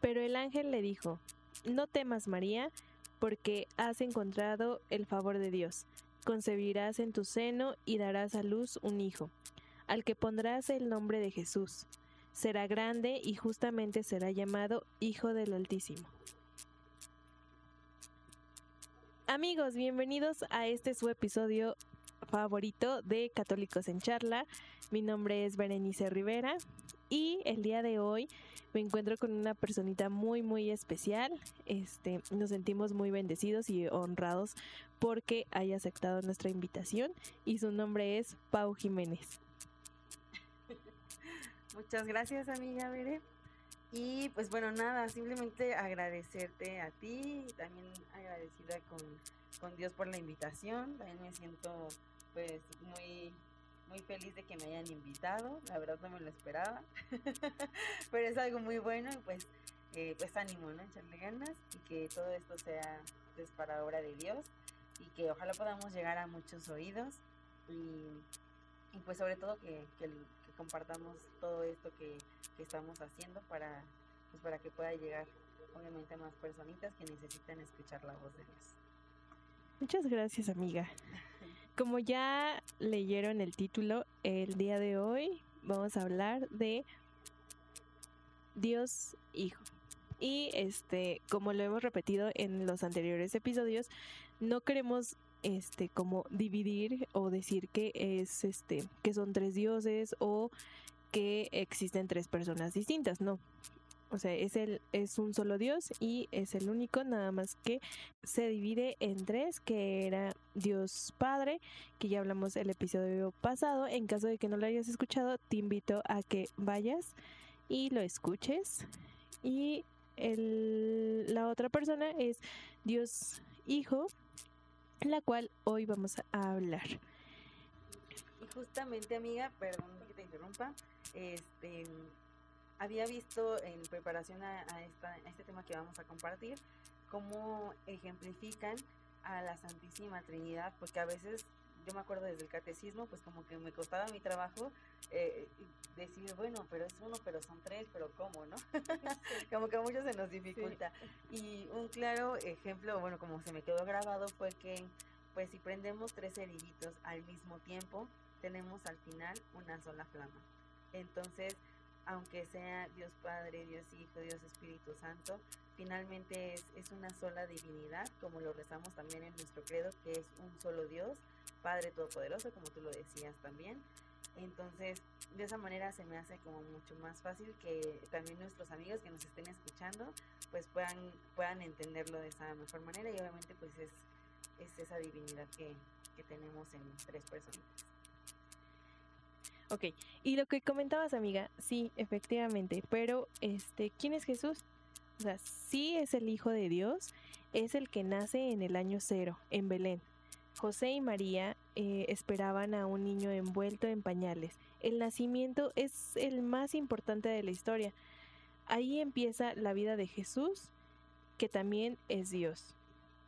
Pero el ángel le dijo, no temas María, porque has encontrado el favor de Dios. Concebirás en tu seno y darás a luz un hijo, al que pondrás el nombre de Jesús. Será grande y justamente será llamado Hijo del Altísimo. Amigos, bienvenidos a este su episodio favorito de Católicos en Charla. Mi nombre es Berenice Rivera y el día de hoy me encuentro con una personita muy muy especial. Este, nos sentimos muy bendecidos y honrados porque haya aceptado nuestra invitación y su nombre es Pau Jiménez. Muchas gracias, amiga Bere. Y pues bueno, nada, simplemente agradecerte a ti, también agradecida con, con Dios por la invitación. También me siento pues muy muy feliz de que me hayan invitado, la verdad no me lo esperaba, pero es algo muy bueno y pues, eh, pues ánimo, ¿no? Echarle ganas y que todo esto sea pues para obra de Dios y que ojalá podamos llegar a muchos oídos y, pues sobre todo que, compartamos todo esto que, que, estamos haciendo para, pues para que pueda llegar obviamente a más personitas que necesitan escuchar la voz de Dios. Muchas gracias amiga. Como ya leyeron el título, el día de hoy vamos a hablar de Dios Hijo. Y este, como lo hemos repetido en los anteriores episodios, no queremos este como dividir o decir que es este que son tres dioses o que existen tres personas distintas, no. O sea, es, el, es un solo Dios y es el único, nada más que se divide en tres, que era Dios Padre, que ya hablamos el episodio pasado. En caso de que no lo hayas escuchado, te invito a que vayas y lo escuches. Y el, la otra persona es Dios Hijo, la cual hoy vamos a hablar. Y justamente, amiga, perdón que te interrumpa, este había visto en preparación a, esta, este tema que vamos a compartir cómo ejemplifican a la Santísima Trinidad, porque a veces yo me acuerdo desde el catecismo, pues como que me costaba mi trabajo eh, decir, bueno, pero es uno, pero son tres, pero ¿cómo, no? como que a muchos se nos dificulta. Y un claro ejemplo, bueno, como se me quedó grabado, fue que, pues si prendemos tres cerillitos al mismo tiempo, tenemos al final una sola flama. Entonces, aunque sea Dios Padre, Dios Hijo, Dios Espíritu Santo, finalmente es, es, una sola divinidad, como lo rezamos también en nuestro credo, que es un solo Dios, Padre Todopoderoso, como tú lo decías también. Entonces, de esa manera se me hace como mucho más fácil que también nuestros amigos que nos estén escuchando, pues puedan, puedan entenderlo de esa mejor manera y obviamente pues es, es esa divinidad que, que tenemos en tres personas. Ok, y lo que comentabas, amiga, sí, efectivamente, pero este, ¿quién es Jesús? O sea, sí es el Hijo de Dios, es el que nace en el año cero, en Belén. José y María eh, esperaban a un niño envuelto en pañales. El nacimiento es el más importante de la historia. Ahí empieza la vida de Jesús, que también es Dios.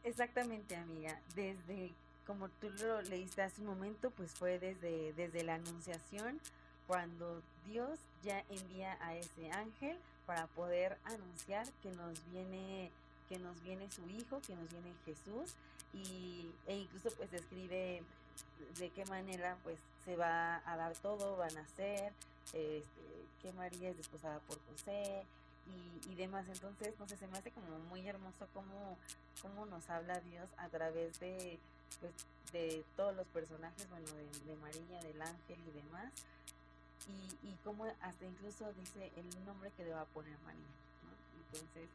Exactamente, amiga. Desde como tú lo leíste hace un momento, pues fue desde, desde la anunciación, cuando Dios ya envía a ese ángel para poder anunciar que nos viene que nos viene su hijo, que nos viene Jesús y e incluso pues describe de qué manera pues se va a dar todo, va a nacer, este, que María es desposada por José y, y, demás. Entonces, no sé, se me hace como muy hermoso cómo, cómo nos habla Dios a través de, pues, de todos los personajes, bueno, de, María, del ángel y demás, y, y como hasta incluso dice el nombre que le va a poner María, Entonces,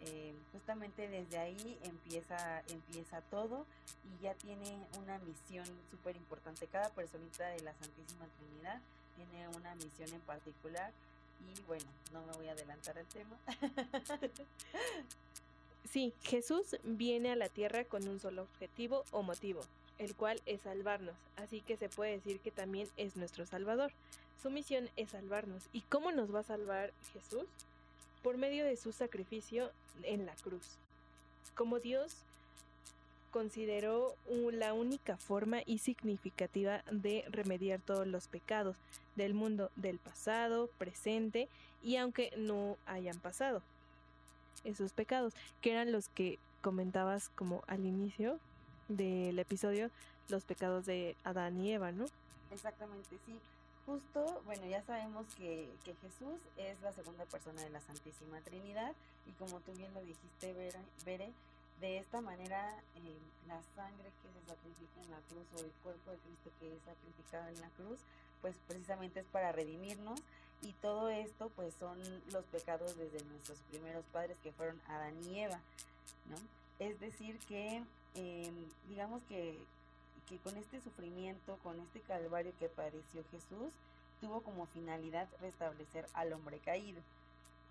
eh, justamente desde ahí empieza, empieza todo y ya tiene una misión súper importante. Cada personita de la Santísima Trinidad tiene una misión en particular y bueno, no me voy a adelantar al tema. Sí, Jesús viene a la tierra con un solo objetivo o motivo, el cual es salvarnos, así que se puede decir que también es nuestro Salvador. Su misión es salvarnos. ¿Y cómo nos va a salvar Jesús? Por medio de su sacrificio en la cruz. Como Dios consideró la única forma y significativa de remediar todos los pecados del mundo del pasado, presente y aunque no hayan pasado. Esos pecados, que eran los que comentabas como al inicio del episodio, los pecados de Adán y Eva, ¿no? Exactamente, sí. Justo, bueno, ya sabemos que, que Jesús es la segunda persona de la Santísima Trinidad y como tú bien lo dijiste, Bere, de esta manera eh, la sangre que se sacrifica en la cruz o el cuerpo de Cristo que es sacrificado en la cruz, pues precisamente es para redimirnos y todo esto pues son los pecados desde nuestros primeros padres que fueron Adán y Eva, ¿no? Es decir que em, digamos que, que con este sufrimiento, con este calvario que padeció Jesús, tuvo como finalidad restablecer al hombre caído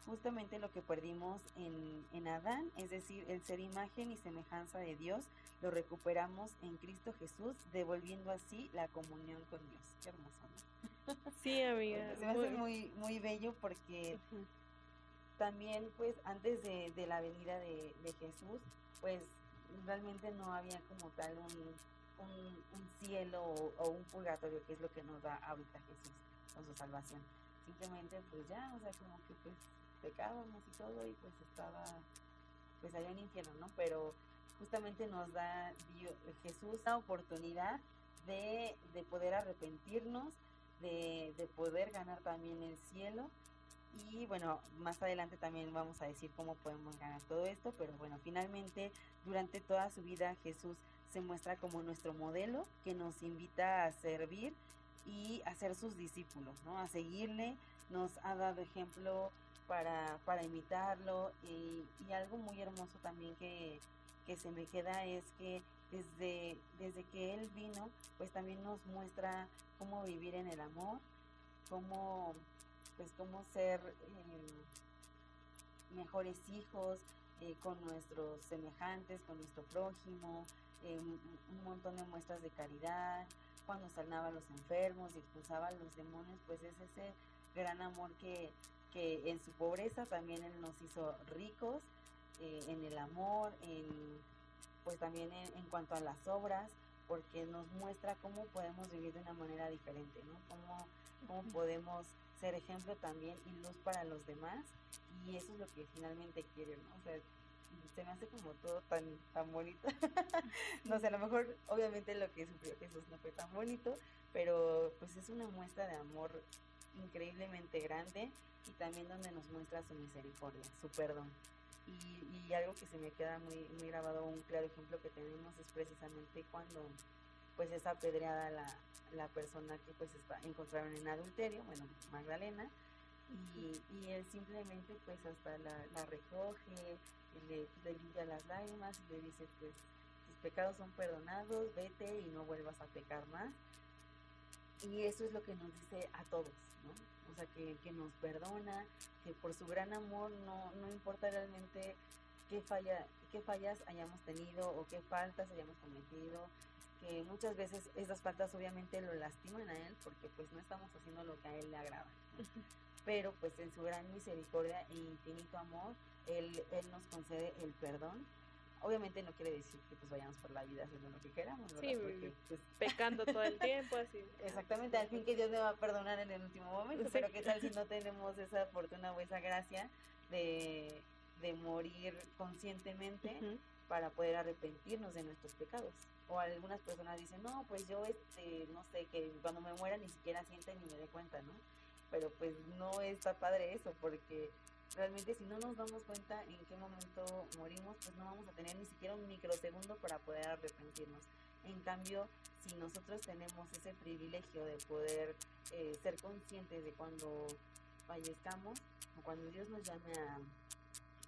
justamente lo que perdimos en, en, Adán, es decir, el ser imagen y semejanza de Dios, lo recuperamos en Cristo Jesús, devolviendo así la comunión con Dios. Qué hermoso. Sí, amiga. Se me hace muy, muy bello porque también, pues, antes de, de la venida de, de, Jesús, pues, realmente no había como tal un, un, un cielo o, o, un purgatorio, que es lo que nos da ahorita Jesús con su salvación. Simplemente, pues ya, o sea, como que pues pecábamos y todo y pues estaba pues allá en infierno, ¿no? Pero justamente nos da Dios, Jesús la oportunidad de, de poder arrepentirnos, de, de, poder ganar también el cielo. Y bueno, más adelante también vamos a decir cómo podemos ganar todo esto, pero bueno, finalmente durante toda su vida Jesús se muestra como nuestro modelo que nos invita a servir y a ser sus discípulos, ¿no? A seguirle, nos ha dado ejemplo para, para imitarlo y, y, algo muy hermoso también que, que se me queda es que desde, desde que él vino, pues también nos muestra cómo vivir en el amor, cómo, pues cómo ser eh, mejores hijos eh, con nuestros semejantes, con nuestro prójimo, eh, un montón de muestras de caridad, cuando sanaba a los enfermos y expulsaba a los demonios, pues es ese gran amor que, que en su pobreza también Él nos hizo ricos en el amor, en, pues también en, en, cuanto a las obras, porque nos muestra cómo podemos vivir de una manera diferente, ¿no? Cómo, cómo podemos ser ejemplo también y luz para los demás, y eso es lo que finalmente quiere, ¿no? O sea, se me hace como todo tan, tan bonito. no sé, a lo mejor obviamente lo que sufrió Jesús no fue tan bonito, pero pues es una muestra de amor increíblemente grande y también donde nos muestra su misericordia, su perdón. Y, y, algo que se me queda muy, muy grabado, un claro ejemplo que tenemos es precisamente cuando pues es apedreada la, la persona que pues está, encontraron en adulterio, bueno, Magdalena, y, y él simplemente pues hasta la, la recoge, le, le limpia las lágrimas y le dice pues tus pecados son perdonados, vete y no vuelvas a pecar más. Y eso es lo que nos dice a todos, ¿no? O sea, que, que nos perdona, que por su gran amor no, no importa realmente qué, falla, qué fallas hayamos tenido o qué faltas hayamos cometido, que muchas veces esas faltas obviamente lo lastiman a él porque pues no estamos haciendo lo que a él le agrada. ¿no? Pero pues en su gran misericordia e infinito amor, él, él nos concede el perdón obviamente no quiere decir que pues vayamos por la vida haciendo lo que queramos, ¿verdad? Sí, Porque, pues, pecando todo el tiempo, así. Exactamente, al fin que Dios me va a perdonar en el último momento, sí. pero qué tal si no tenemos esa fortuna o esa gracia de, de morir conscientemente uh -huh. para poder arrepentirnos de nuestros pecados. O algunas personas dicen, no, pues yo, este, no sé, que cuando me muera ni siquiera sienten ni me dé cuenta, ¿no? Pero pues no está padre eso, porque realmente si no nos damos cuenta en qué momento morimos, pues no vamos a tener ni siquiera un microsegundo para poder arrepentirnos. En cambio, si nosotros tenemos ese privilegio de poder eh, ser conscientes de cuando fallezcamos o cuando Dios nos llame a,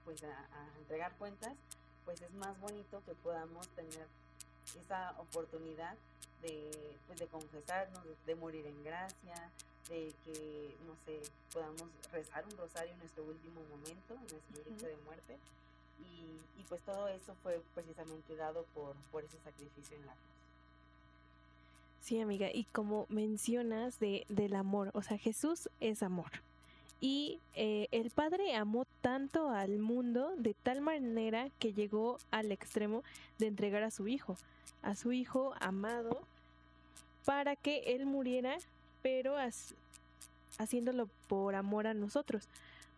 pues a, entregar cuentas, pues es más bonito que podamos tener esa oportunidad de, pues de confesarnos, de morir en gracia, de que, no sé, podamos rezar un rosario en nuestro último momento, en nuestro grito uh -huh. de muerte. Y, y, pues todo eso fue precisamente dado por, por ese sacrificio en la cruz. Sí, amiga, y como mencionas de, del amor, o sea, Jesús es amor. Y eh, el Padre amó tanto al mundo de tal manera que llegó al extremo de entregar a su Hijo, a su Hijo amado, para que Él muriera pero haciéndolo por amor a nosotros.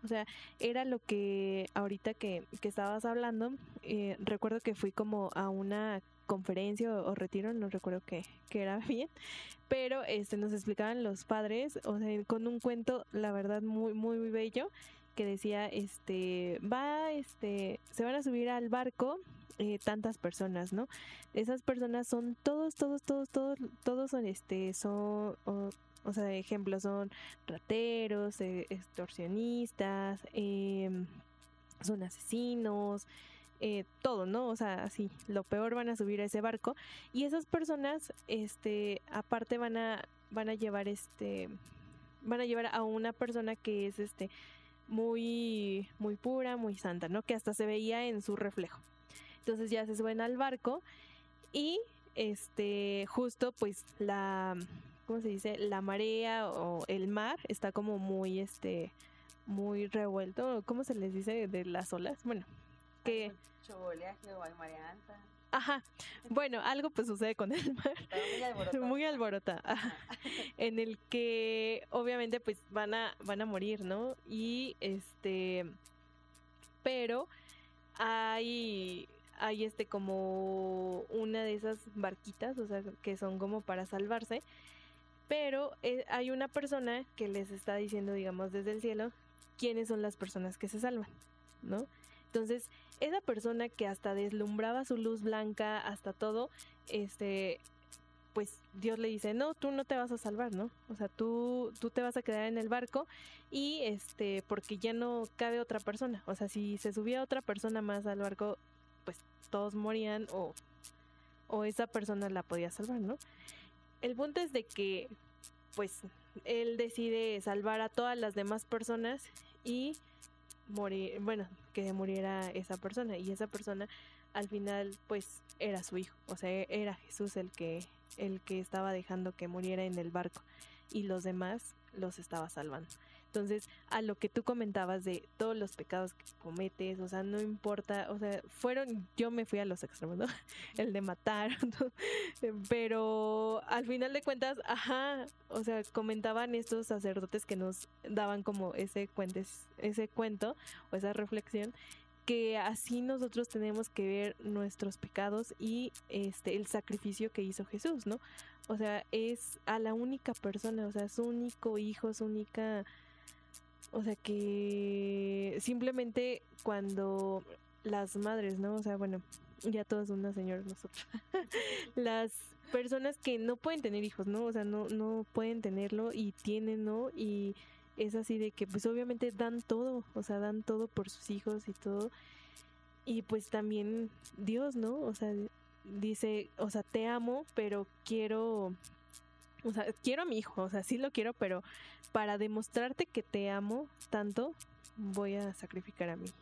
O sea, era lo que ahorita que, que estabas hablando, eh, recuerdo que fui como a una conferencia o, retiro, no recuerdo que, que, era bien, pero este nos explicaban los padres, o sea, con un cuento, la verdad, muy, muy, muy bello, que decía, este, va, este, se van a subir al barco eh, tantas personas, ¿no? Esas personas son todos, todos, todos, todos, todos son, este, son, o, sea, ejemplos son rateros, eh, extorsionistas, em, son asesinos, eh, todo, ¿no? O sea, así, lo peor van a subir a ese barco y esas personas, este, aparte van a, van a llevar, este, van a llevar a una persona que es, este, muy, muy pura, muy santa, ¿no? Que hasta se veía en su reflejo. Entonces ya se suben al barco y este justo pues la ¿cómo se dice? la marea o el mar está como muy este muy revuelto, ¿cómo se les dice de las olas? Bueno, que mucho o hay marea alta. Ajá. Bueno, algo pues sucede con el mar. Muy alborotada. En el que obviamente pues van a van a morir, ¿no? Y este pero hay hay este como una de esas barquitas, o sea, que son como para salvarse, pero eh, hay una persona que les está diciendo, digamos, desde el cielo, quiénes son las personas que se salvan, ¿no? Entonces, esa persona que hasta deslumbraba su luz blanca, hasta todo, este, pues Dios le dice, no, tú no te vas a salvar, ¿no? O sea, tú, tú te vas a quedar en el barco y este, porque ya no cabe otra persona. O sea, si se subía otra persona más al barco, pues todos morían o, o esa persona la podía salvar, ¿no? El punto es de que pues él decide salvar a todas las demás personas y morir, bueno, que muriera esa persona y esa persona al final pues era su hijo, o sea, era Jesús el que el que estaba dejando que muriera en el barco y los demás los estaba salvando. Entonces, a lo que tú comentabas de todos los pecados que cometes, o sea, no importa, o sea, fueron, yo me fui a los extremos, ¿no? El de matar, pero al final de cuentas, ajá, o sea, comentaban estos sacerdotes que nos daban como ese cuentes, ese cuento o esa reflexión que así nosotros tenemos que ver nuestros pecados y este el sacrificio que hizo Jesús, ¿no? O sea, es a la única persona, o sea, su único hijo, su única o sea que simplemente cuando las madres, ¿no? O sea, bueno, ya todas una señora nosotros. las personas que no pueden tener hijos, ¿no? O sea, no, no pueden tenerlo y tienen, ¿no? Y es así de que pues obviamente dan todo, o sea, dan todo por sus hijos y todo. Y pues también Dios, ¿no? O sea, dice, o sea, te amo, pero quiero o sea, quiero a mi hijo, o sea, sí lo quiero, pero para demostrarte que te amo tanto, voy a sacrificar a mi hijo.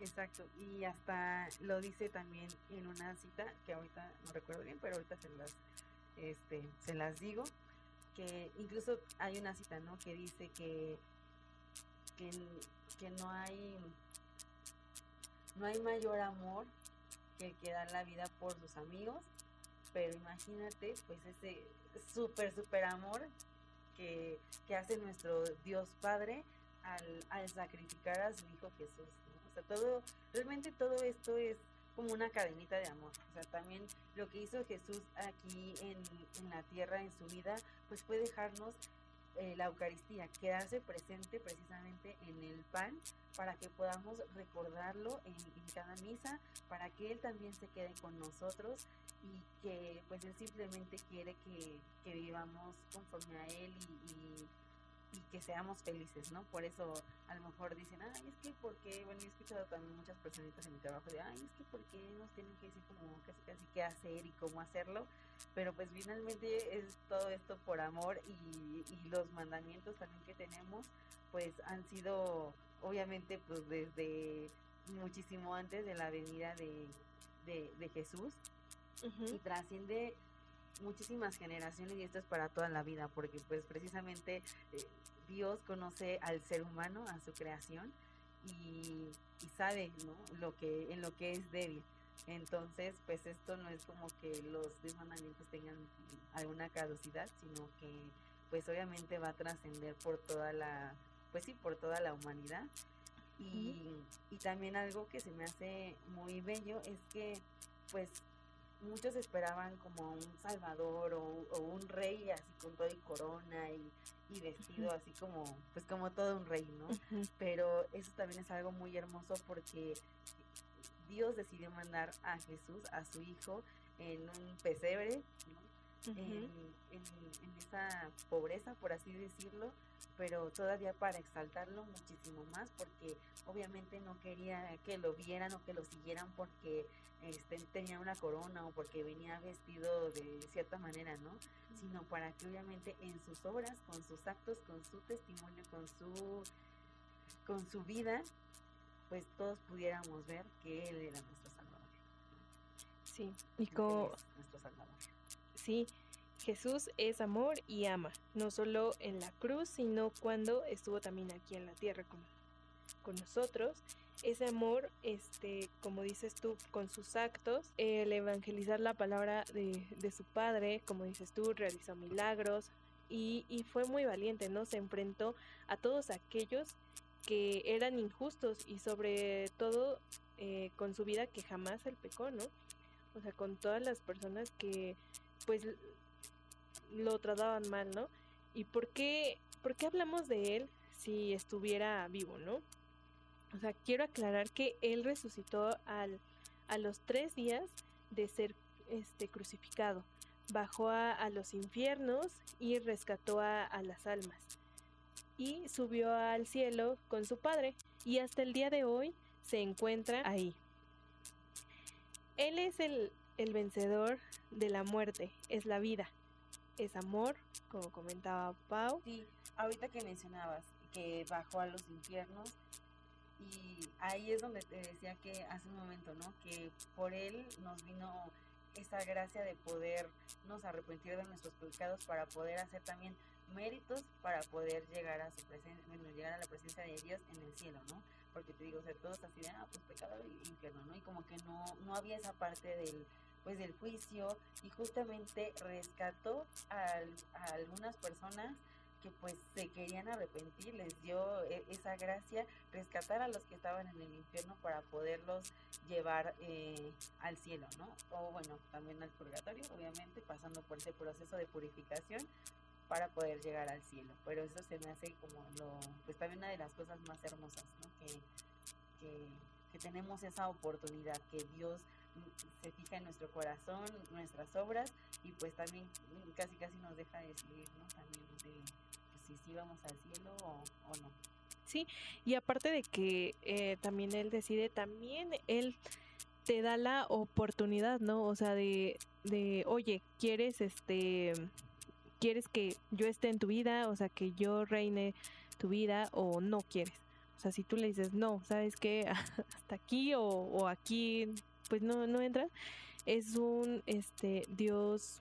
Exacto, y hasta lo dice también en una cita que ahorita no recuerdo bien, pero ahorita se las, este, se las digo, que incluso hay una cita, ¿no? Que dice que, que, no hay, no hay mayor amor que el que da la vida por sus amigos, pero imagínate, pues ese súper, súper amor que, hace nuestro Dios Padre al, al, sacrificar a su Hijo Jesús. O sea, todo, realmente todo esto es como una cadenita de amor. O sea, también lo que hizo Jesús aquí en, en la tierra, en su vida, pues fue dejarnos eh, la Eucaristía, quedarse presente precisamente en el pan para que podamos recordarlo en, cada misa, para que Él también se quede con nosotros y que pues Él simplemente quiere que, que vivamos conforme a Él y y que seamos felices, ¿no? Por eso a lo mejor dicen, ay, es que porque, bueno, he escuchado también muchas personitas en mi trabajo de, ay, es que por qué nos tienen que decir como casi casi qué hacer y cómo hacerlo, pero pues finalmente es todo esto por amor y, y los mandamientos también que tenemos, pues han sido obviamente pues desde muchísimo antes de la venida de, de, Jesús. Y trasciende muchísimas generaciones y esto es para toda la vida, porque pues precisamente eh, Dios conoce al ser humano, a su creación y, sabe ¿no? lo que en lo que es débil. Entonces, pues esto no es como que los diez mandamientos tengan alguna caducidad, sino que pues obviamente va a trascender por toda la pues sí, por toda la humanidad. Y, y también algo que se me hace muy bello es que pues muchos esperaban como un salvador o, un rey así con todo y corona y, vestido así como pues como todo un rey no pero eso también es algo muy hermoso porque Dios decidió mandar a Jesús a su hijo en un pesebre en, esa pobreza, por así decirlo, pero todavía para exaltarlo muchísimo más, porque obviamente no quería que lo vieran o que lo siguieran porque este, tenía una corona o porque venía vestido de cierta manera, ¿no? Sino para que obviamente en sus obras, con sus actos, con su testimonio, con su, con su vida, pues todos pudiéramos ver que Él era nuestro Salvador. Sí, y como... Nuestro Salvador. Sí, Jesús es amor y ama, no solo en la cruz, sino cuando estuvo también aquí en la tierra con, con nosotros. Ese amor, este, como dices tú, con sus actos, el evangelizar la palabra de, de su padre, como dices tú, realizó milagros y, y fue muy valiente, ¿no? Se enfrentó a todos aquellos que eran injustos y sobre todo eh, con su vida que jamás él pecó, ¿no? O sea, con todas las personas que pues lo trataban mal, ¿no? ¿Y por qué, hablamos de él si estuviera vivo, ¿no? O sea, quiero aclarar que él resucitó al, a los tres días de ser este, crucificado. Bajó a, a los infiernos y rescató a, a las almas. Y subió al cielo con su padre. Y hasta el día de hoy se encuentra ahí. Él es el, el vencedor de la muerte, es la vida es amor, como comentaba Pau. Sí, ahorita que mencionabas que bajó a los infiernos y ahí es donde te decía que hace un momento, ¿no? Que por él nos vino esa gracia de podernos arrepentir de nuestros pecados para poder hacer también méritos para poder llegar a su presencia, bueno, llegar a la presencia de Dios en el cielo, ¿no? Porque te digo, o sea, todos así de, ah, pues pecado y infierno, ¿no? Y como que no, no había esa parte del pues del juicio y justamente rescató a, algunas personas que pues se querían arrepentir, les dio e, esa gracia, rescatar a los que estaban en el infierno para poderlos llevar eh, al cielo, ¿no? O bueno, también al purgatorio, obviamente, pasando por ese proceso de purificación para poder llegar al cielo. Pero eso se me hace como lo, pues también una de las cosas más hermosas, ¿no? Que, que, que tenemos esa oportunidad, que Dios se fija en nuestro corazón, nuestras obras y pues también casi casi nos deja decidir, ¿no? También de pues, si vamos al cielo o, no. Sí, y aparte de que eh, también él decide, también él te da la oportunidad, ¿no? O sea, de, de, oye, ¿quieres este, quieres que yo esté en tu vida? O sea, que yo reine tu vida o no quieres. O sea, si tú le dices, no, ¿sabes qué? Hasta aquí o aquí pues no, no entra. Es un este Dios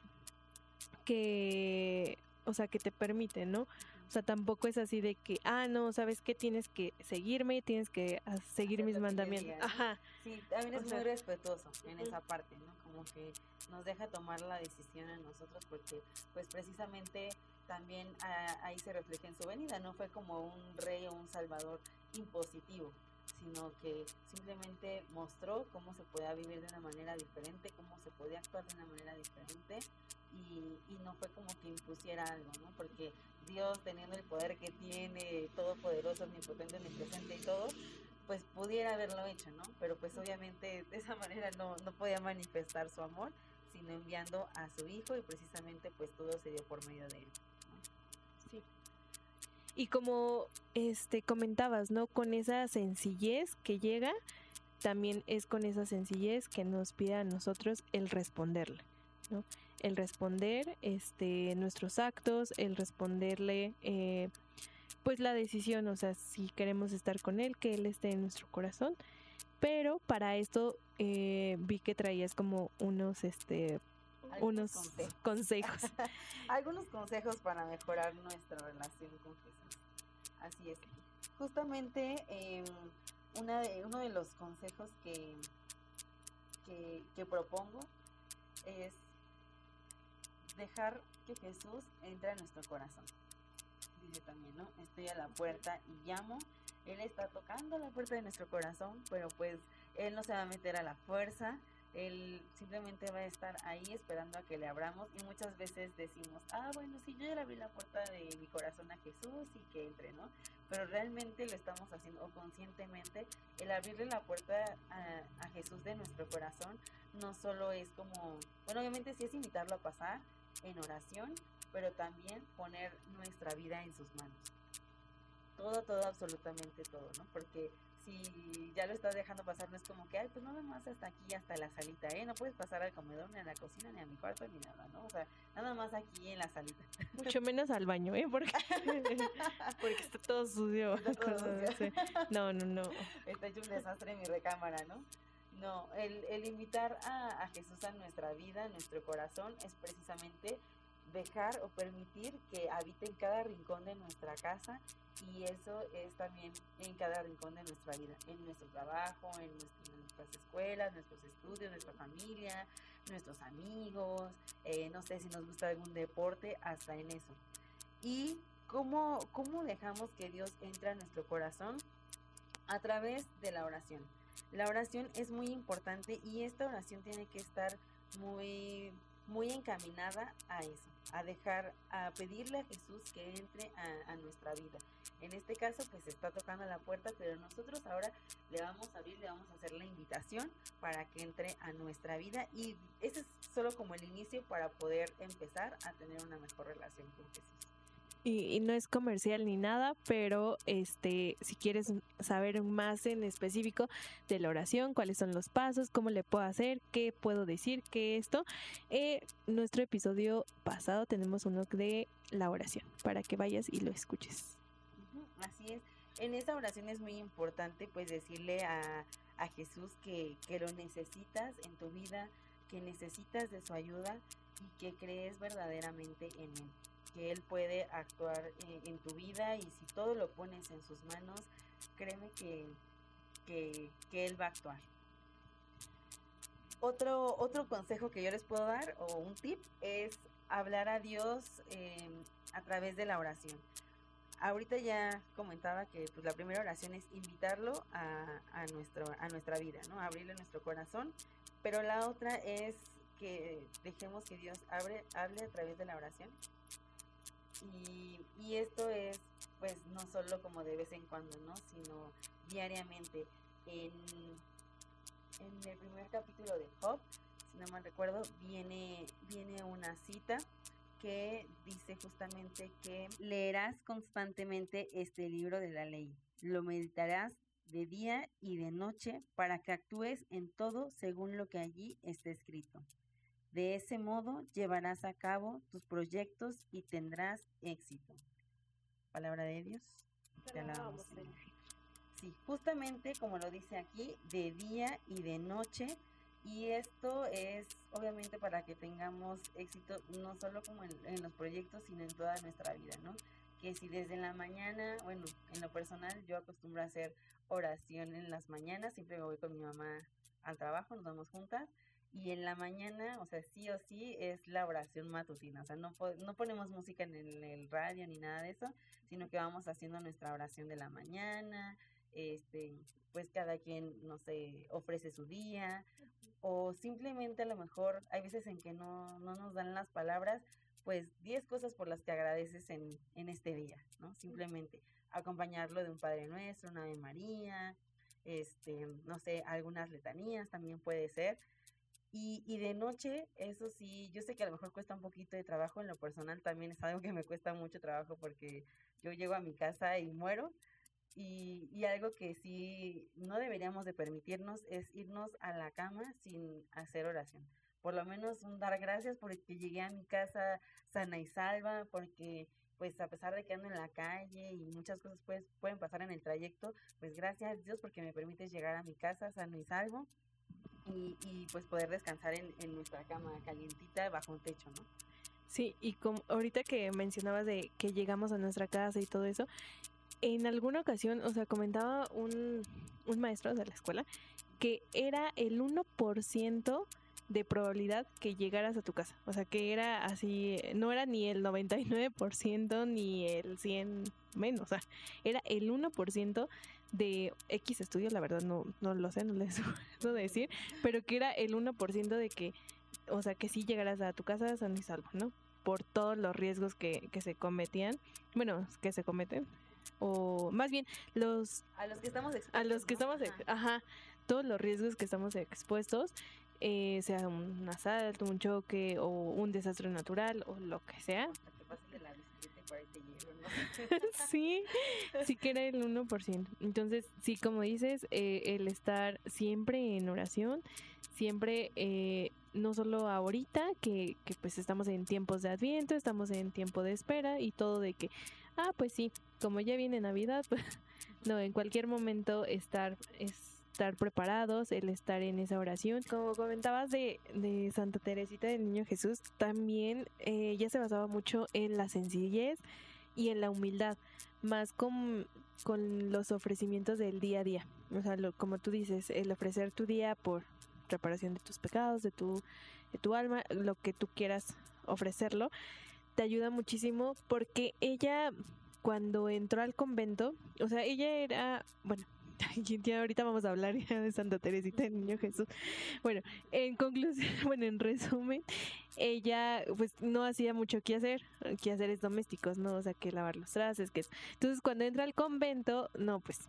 que, o sea, que te permite, ¿no? O sea, tampoco es así de que, ah, no, sabes que tienes que seguirme, tienes que seguir mis mandamientos. Ajá. Sí, también es muy respetuoso en esa parte, ¿no? Como que nos deja tomar la decisión a nosotros porque, pues precisamente también ah, ahí se refleja en su venida, no fue como un rey o un salvador impositivo, sino que simplemente mostró cómo se podía vivir de una manera diferente, cómo se podía actuar de una manera diferente y, y no fue como que impusiera algo, ¿no? Porque Dios teniendo el poder que tiene, todopoderoso, omnipotente, omnipresente y todo, pues pudiera haberlo hecho, ¿no? Pero pues obviamente de esa manera no, no podía manifestar su amor, sino enviando a su hijo y precisamente pues todo se dio por medio de él. Y como este comentabas, ¿no? Con esa sencillez que llega, también es con esa sencillez que nos pide a nosotros el responderle, ¿no? El responder este, nuestros actos, el responderle eh, pues la decisión, o sea, si queremos estar con él, que él esté en nuestro corazón. Pero para esto eh, vi que traías como unos este unos consejos. Algunos consejos para mejorar nuestra relación con Jesús. Así es. Justamente em, una de, uno de los consejos que, que, propongo es dejar que Jesús entre a nuestro corazón. dice también, ¿no? Estoy a la puerta y llamo. Él está tocando la puerta de nuestro corazón, pero pues Él no se va a meter a la fuerza, él simplemente va a estar ahí esperando a que le abramos y muchas veces decimos, ah, bueno, sí, yo ya le abrí la puerta de mi corazón a Jesús y que entre, ¿no? Pero realmente lo estamos haciendo o conscientemente, el abrirle la puerta a, a Jesús de nuestro corazón no solo es como, bueno, obviamente sí es invitarlo a pasar en oración, pero también poner nuestra vida en sus manos. Todo, todo, absolutamente todo, ¿no? Porque si ya lo estás dejando pasar, no es como que, ay, pues nada más hasta aquí, hasta la salita, ¿eh? No puedes pasar al comedor, ni a la cocina, ni a mi cuarto, ni nada, ¿no? O sea, nada más aquí en la salita. Mucho menos al baño, ¿eh? Porque, porque está todo sucio. No, no, no. Está hecho un desastre en mi recámara, ¿no? No, el, el invitar a, a Jesús a nuestra vida, a nuestro corazón, es precisamente dejar o permitir que habite en cada rincón de nuestra casa y eso es también en cada rincón de nuestra vida, en nuestro trabajo, en, nuestras escuelas, nuestros estudios, nuestra familia, nuestros amigos, eh, no sé si nos gusta algún deporte, hasta en eso. Y cómo, cómo dejamos que Dios entre a nuestro corazón a través de la oración. La oración es muy importante y esta oración tiene que estar muy muy encaminada a eso, a dejar, a pedirle a Jesús que entre a, nuestra vida. En este caso, pues está tocando la puerta, pero nosotros ahora le vamos a abrir, le vamos a hacer la invitación para que entre a nuestra vida y ese es solo como el inicio para poder empezar a tener una mejor relación con Jesús. Y, no es comercial ni nada, pero este, si quieres saber más en específico de la oración, cuáles son los pasos, cómo le puedo hacer, qué puedo decir, qué esto, eh, nuestro episodio pasado tenemos uno de la oración para que vayas y lo escuches. Así es. En esa oración es muy importante pues decirle a, a Jesús que, que lo necesitas en tu vida, que necesitas de su ayuda y que crees verdaderamente en él que Él puede actuar en, tu vida y si todo lo pones en sus manos, créeme que, que, Él va a actuar. Otro, otro consejo que yo les puedo dar o un tip es hablar a Dios em, a través de la oración. Ahorita ya comentaba que pues, la primera oración es invitarlo a, nuestro, a nuestra vida, ¿no? abrirle nuestro corazón, pero la otra es que dejemos que Dios abre, hable a través de la oración y, y esto es, pues, no solo como de vez en cuando, ¿no? Sino diariamente. En, en el primer capítulo de Job, si no mal recuerdo, viene, viene una cita que dice justamente que leerás constantemente este libro de la ley, lo meditarás de día y de noche para que actúes en todo según lo que allí está escrito. De ese modo llevarás a cabo tus proyectos y tendrás éxito. Palabra de Dios. Te alabamos. Sí, justamente como lo dice aquí, de día y de noche. Y esto es obviamente para que tengamos éxito no solo como en, los proyectos, sino en toda nuestra vida, ¿no? Que si desde la mañana, bueno, en lo personal yo acostumbro a hacer oración en las mañanas, siempre me voy con mi mamá al trabajo, nos vamos juntas y en la mañana, o sea, sí o sí es la oración matutina, o sea, no, no ponemos música en el, radio ni nada de eso, sino que vamos haciendo nuestra oración de la mañana, este, pues cada quien, no sé, ofrece su día, o simplemente a lo mejor hay veces en que no, no nos dan las palabras, pues 10 cosas por las que agradeces en, en este día, ¿no? Simplemente acompañarlo de un Padre Nuestro, una Ave María, este, no sé, algunas letanías también puede ser, y, y de noche, eso sí, yo sé que a lo mejor cuesta un poquito de trabajo, en lo personal también es algo que me cuesta mucho trabajo porque yo llego a mi casa y muero. Y, y algo que sí no deberíamos de permitirnos es irnos a la cama sin hacer oración. Por lo menos un dar gracias porque llegué a mi casa sana y salva, porque pues a pesar de que ando en la calle y muchas cosas pues, pueden pasar en el trayecto, pues gracias a Dios porque me permites llegar a mi casa sano y salvo y, pues poder descansar en, en, nuestra cama calientita bajo un techo, ¿no? Sí, y como ahorita que mencionabas de que llegamos a nuestra casa y todo eso, en alguna ocasión, o sea, comentaba un, un maestro de la escuela que era el 1% de probabilidad que llegaras a tu casa. O sea, que era así, no era ni el 99% ni el 100 menos, o sea, era el 1% de X estudios, la verdad no, no lo sé, no les puedo decir, pero que era el 1% de que, o sea, que sí llegaras a tu casa san y salvo, ¿no? Por todos los riesgos que, que se cometían, bueno, que se cometen, o más bien los a los que estamos expuestos, a los que estamos ajá. todos los riesgos que estamos expuestos eh, sea un asalto un choque o un desastre natural o lo que sea sí, sí que era el 1%. Entonces, sí, como dices, eh, el estar siempre en oración, siempre, eh, no solo ahorita, que, que pues estamos en tiempos de adviento, estamos en tiempo de espera y todo de que, ah, pues sí, como ya viene Navidad, pues no, en cualquier momento estar... estar preparados, el estar en esa oración. Como comentabas de, de Santa Teresita del Niño Jesús, también eh, ella se basaba mucho en la sencillez, y en la humildad, más con, con los ofrecimientos del día a día. O sea, lo, como tú dices, el ofrecer tu día por reparación de tus pecados, de tu, de tu alma, lo que tú quieras ofrecerlo, te ayuda muchísimo porque ella cuando entró al convento, o sea, ella era, bueno, ya ahorita vamos a hablar de Santa Teresita del Niño Jesús. Bueno, en conclusión, bueno, en resumen, ella pues no hacía mucho que hacer, que hacer domésticos, ¿no? O sea, que lavar los trastes, que Entonces, cuando entra al convento, no, pues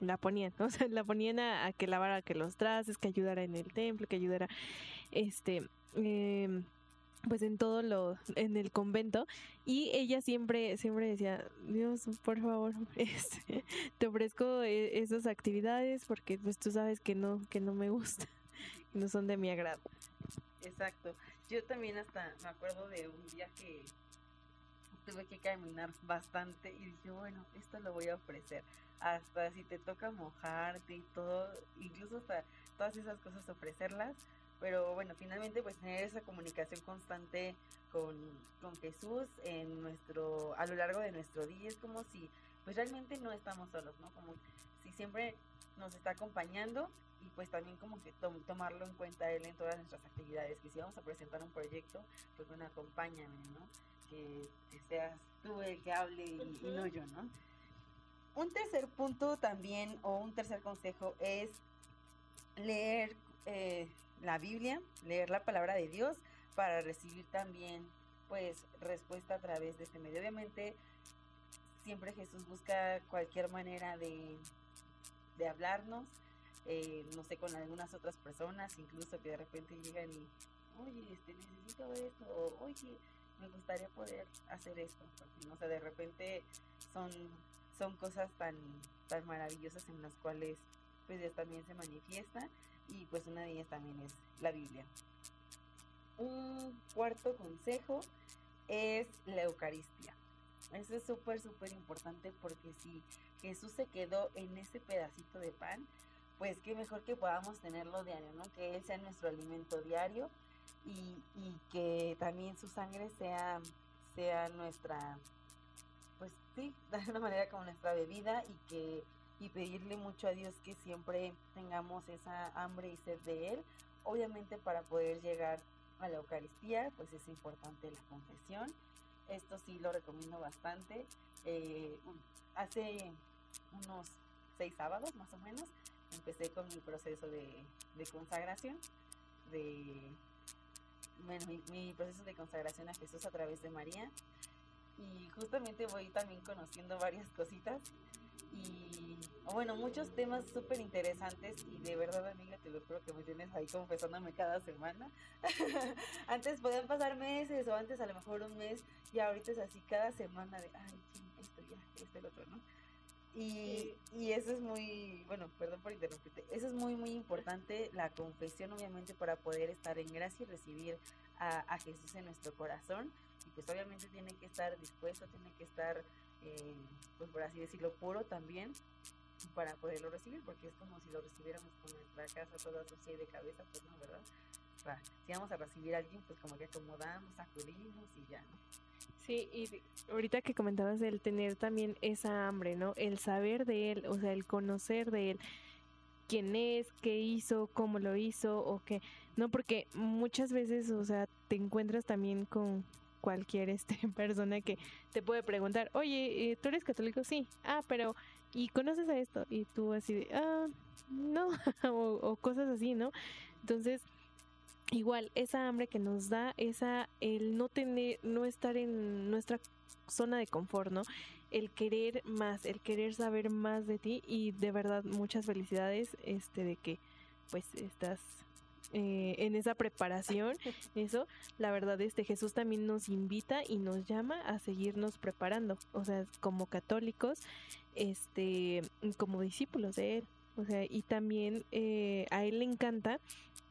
la ponían, o sea, la ponían a, que lavara que los trastes, que ayudara en el templo, que ayudara, este, eh, pues en todo lo en el convento y ella siempre siempre decía Dios por favor este, te ofrezco e, esas actividades porque pues tú sabes que no que no me gusta no son de mi agrado exacto. Yo también hasta me acuerdo de un día que tuve que caminar bastante y dije bueno esto lo voy a ofrecer hasta si te toca mojarte y todo incluso hasta todas esas cosas ofrecerlas pero bueno, finalmente pues tener esa comunicación constante con, con Jesús en nuestro, a lo largo de nuestro día es como si pues realmente no estamos solos, ¿no? Como si siempre nos está acompañando y pues también como que tomarlo en cuenta él en todas nuestras actividades, que si vamos a presentar un proyecto, pues bueno, acompáñame, ¿no? Que, seas tú el que hable y, y, no yo, ¿no? Un tercer punto también, o un tercer consejo, es leer eh, la Biblia, leer la palabra de Dios para recibir también pues respuesta a través de este medio. Obviamente siempre Jesús busca cualquier manera de, de hablarnos, eh, no sé, con algunas otras personas, incluso que de repente llegan y, oye, este, necesito esto, o oye, me gustaría poder hacer esto, porque, no sé, de repente son, son cosas tan, tan maravillosas en las cuales pues Dios también se manifiesta y pues una de ellas también es la Biblia. Un cuarto consejo es la Eucaristía. Eso es súper, súper importante porque si Jesús se quedó en ese pedacito de pan, pues qué mejor que podamos tenerlo diario, ¿no? Que Él sea nuestro alimento diario y, y que también su sangre sea, sea nuestra, pues sí, de alguna manera como nuestra bebida y que y pedirle mucho a Dios que siempre tengamos esa hambre y sed de Él. Obviamente para poder llegar a la Eucaristía, pues es importante la confesión. Esto sí lo recomiendo bastante. Eh, hace unos seis sábados más o menos empecé con mi proceso de, consagración, de mi, mi proceso de consagración a Jesús a través de María. Y justamente voy también conociendo varias cositas y bueno, muchos temas súper interesantes y de verdad amiga te lo espero que me tienes ahí confesándome cada semana. antes podían pasar meses o antes a lo mejor un mes y ahorita es así cada semana de, ay, esto ya, esto el otro, ¿no? Y, y, eso es muy, bueno, perdón por interrumpirte, eso es muy, muy importante, la confesión obviamente para poder estar en gracia y recibir a, a Jesús en nuestro corazón. Y pues obviamente tiene que estar dispuesto, tiene que estar eh, pues por así decirlo, puro también para poderlo recibir, porque es como si lo recibiéramos con nuestra casa toda sucia de cabeza, pues no, ¿verdad? si vamos a recibir a alguien, pues como que acomodamos, sacudimos y ya, ¿no? Sí, y ahorita que comentabas el tener también esa hambre, ¿no? El saber de él, o sea, el conocer de él. quién es, qué hizo, cómo lo hizo o qué, no, porque muchas veces, o sea, te encuentras también con cualquier este persona que te puede preguntar, oye, eh, ¿tú eres católico? Sí, ah, pero, ¿y conoces a esto? Y tú así de, ah, no, o, o cosas así, ¿no? Entonces, igual, esa hambre que nos da, esa, el no tener, no estar en nuestra zona de confort, ¿no? El querer más, el querer saber más de ti y de verdad muchas felicidades, este, de que pues estás eh, en esa preparación, eso, la verdad, este Jesús también nos invita y nos llama a seguirnos preparando, o sea, como católicos, este, como discípulos de él, o sea, y también eh, a él le encanta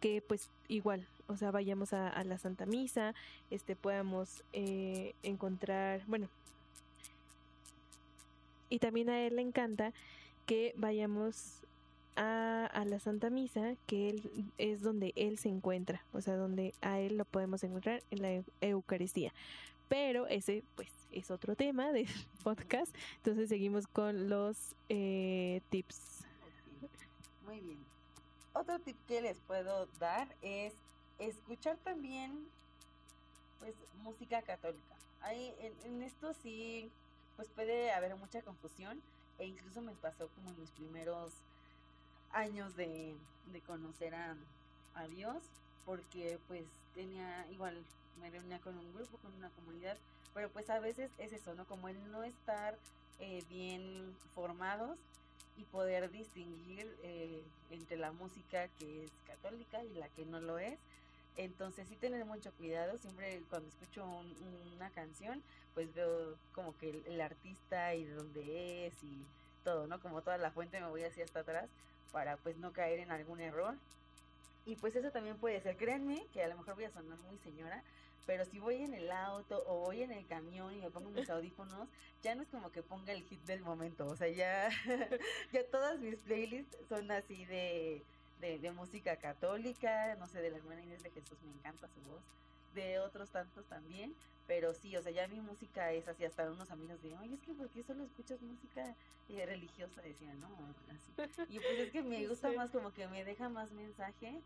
que pues igual, o sea, vayamos a, a la Santa Misa, este, podamos eh, encontrar, bueno, y también a él le encanta que vayamos a, a, la Santa Misa, que él es donde él se encuentra, o sea, donde a él lo podemos encontrar en la Eucaristía. Pero ese, pues, es otro tema del podcast. Entonces seguimos con los eh, tips. Muy bien. Otro tip que les puedo dar es escuchar también, pues, música católica. Ahí, en, en esto sí, pues puede haber mucha confusión e incluso me pasó como en mis primeros años de, de conocer a, a, Dios, porque pues tenía igual, me reunía con un grupo, con una comunidad, pero pues a veces es eso, ¿no? Como el no estar eh, bien formados y poder distinguir eh, entre la música que es católica y la que no lo es. Entonces sí tener mucho cuidado, siempre cuando escucho un, una canción, pues veo como que el, artista y de dónde es y todo, ¿no? Como toda la fuente me voy así hasta atrás para pues no caer en algún error. Y pues eso también puede ser, créanme que a lo mejor voy a sonar muy señora, pero si voy en el auto o voy en el camión y me pongo mis audífonos, ya no es como que ponga el hit del momento, o sea, ya, ya todas mis playlists son así de, de, de, música católica, no sé, de la hermana Inés de Jesús, me encanta su voz, de otros tantos también, pero sí, o sea, ya mi música es así, hasta unos amigos de, oye, es que ¿por qué solo escuchas música eh, religiosa? Decía, no, así. Y pues es que me gusta sí. más, como que me deja más mensaje